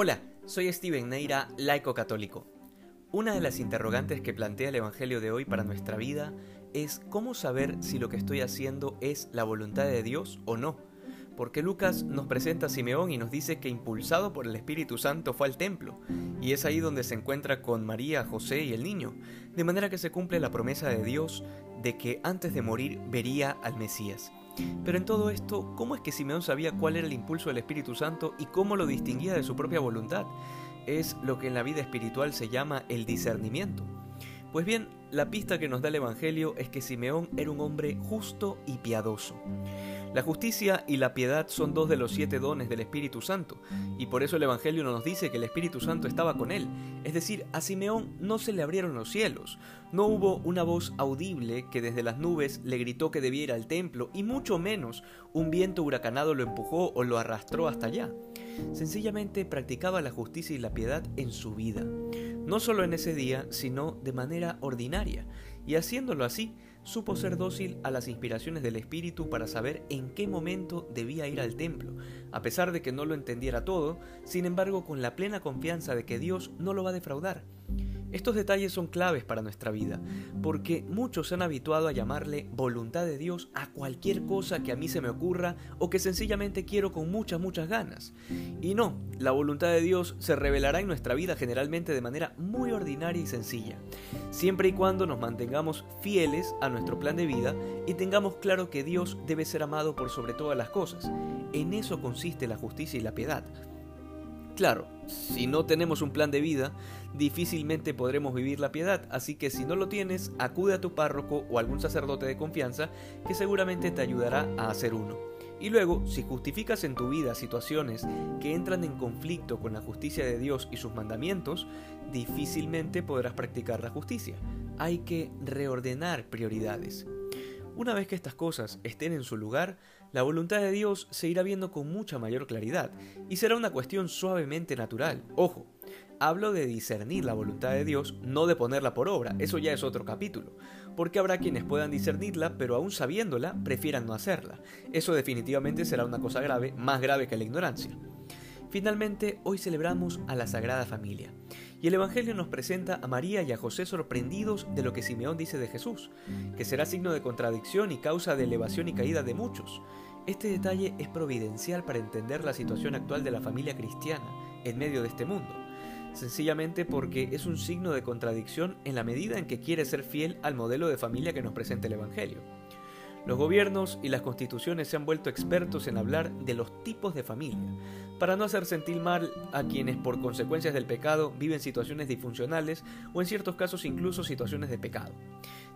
Hola, soy Steven Neira, laico católico. Una de las interrogantes que plantea el Evangelio de hoy para nuestra vida es cómo saber si lo que estoy haciendo es la voluntad de Dios o no. Porque Lucas nos presenta a Simeón y nos dice que impulsado por el Espíritu Santo fue al templo, y es ahí donde se encuentra con María, José y el niño, de manera que se cumple la promesa de Dios de que antes de morir vería al Mesías. Pero en todo esto, ¿cómo es que Simeón sabía cuál era el impulso del Espíritu Santo y cómo lo distinguía de su propia voluntad? Es lo que en la vida espiritual se llama el discernimiento. Pues bien, la pista que nos da el Evangelio es que Simeón era un hombre justo y piadoso. La justicia y la piedad son dos de los siete dones del Espíritu Santo, y por eso el Evangelio nos dice que el Espíritu Santo estaba con él. Es decir, a Simeón no se le abrieron los cielos, no hubo una voz audible que desde las nubes le gritó que ir al templo, y mucho menos un viento huracanado lo empujó o lo arrastró hasta allá. Sencillamente practicaba la justicia y la piedad en su vida, no solo en ese día, sino de manera ordinaria, y haciéndolo así, supo ser dócil a las inspiraciones del Espíritu para saber en qué momento debía ir al templo, a pesar de que no lo entendiera todo, sin embargo con la plena confianza de que Dios no lo va a defraudar. Estos detalles son claves para nuestra vida, porque muchos se han habituado a llamarle voluntad de Dios a cualquier cosa que a mí se me ocurra o que sencillamente quiero con muchas, muchas ganas. Y no, la voluntad de Dios se revelará en nuestra vida generalmente de manera muy ordinaria y sencilla, siempre y cuando nos mantengamos fieles a nuestro plan de vida y tengamos claro que Dios debe ser amado por sobre todas las cosas. En eso consiste la justicia y la piedad. Claro, si no tenemos un plan de vida, difícilmente podremos vivir la piedad, así que si no lo tienes, acude a tu párroco o algún sacerdote de confianza que seguramente te ayudará a hacer uno. Y luego, si justificas en tu vida situaciones que entran en conflicto con la justicia de Dios y sus mandamientos, difícilmente podrás practicar la justicia. Hay que reordenar prioridades. Una vez que estas cosas estén en su lugar, la voluntad de Dios se irá viendo con mucha mayor claridad y será una cuestión suavemente natural. Ojo, hablo de discernir la voluntad de Dios, no de ponerla por obra, eso ya es otro capítulo, porque habrá quienes puedan discernirla, pero aún sabiéndola, prefieran no hacerla. Eso definitivamente será una cosa grave, más grave que la ignorancia. Finalmente, hoy celebramos a la Sagrada Familia, y el Evangelio nos presenta a María y a José sorprendidos de lo que Simeón dice de Jesús, que será signo de contradicción y causa de elevación y caída de muchos. Este detalle es providencial para entender la situación actual de la familia cristiana en medio de este mundo, sencillamente porque es un signo de contradicción en la medida en que quiere ser fiel al modelo de familia que nos presenta el Evangelio. Los gobiernos y las constituciones se han vuelto expertos en hablar de los tipos de familia, para no hacer sentir mal a quienes por consecuencias del pecado viven situaciones disfuncionales o en ciertos casos incluso situaciones de pecado.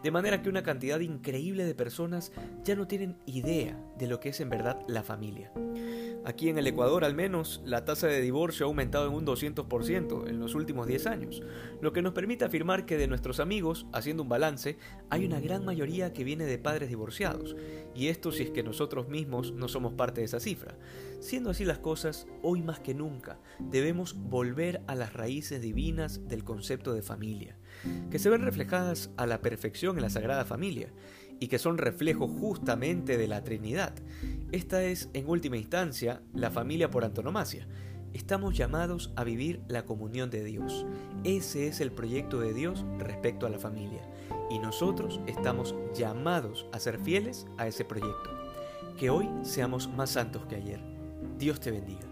De manera que una cantidad increíble de personas ya no tienen idea de lo que es en verdad la familia. Aquí en el Ecuador al menos, la tasa de divorcio ha aumentado en un 200% en los últimos 10 años, lo que nos permite afirmar que de nuestros amigos, haciendo un balance, hay una gran mayoría que viene de padres divorciados, y esto si es que nosotros mismos no somos parte de esa cifra. Siendo así las cosas, hoy más que nunca debemos volver a las raíces divinas del concepto de familia, que se ven reflejadas a la perfección en la Sagrada Familia, y que son reflejo justamente de la Trinidad. Esta es, en última instancia, la familia por antonomasia. Estamos llamados a vivir la comunión de Dios. Ese es el proyecto de Dios respecto a la familia. Y nosotros estamos llamados a ser fieles a ese proyecto. Que hoy seamos más santos que ayer. Dios te bendiga.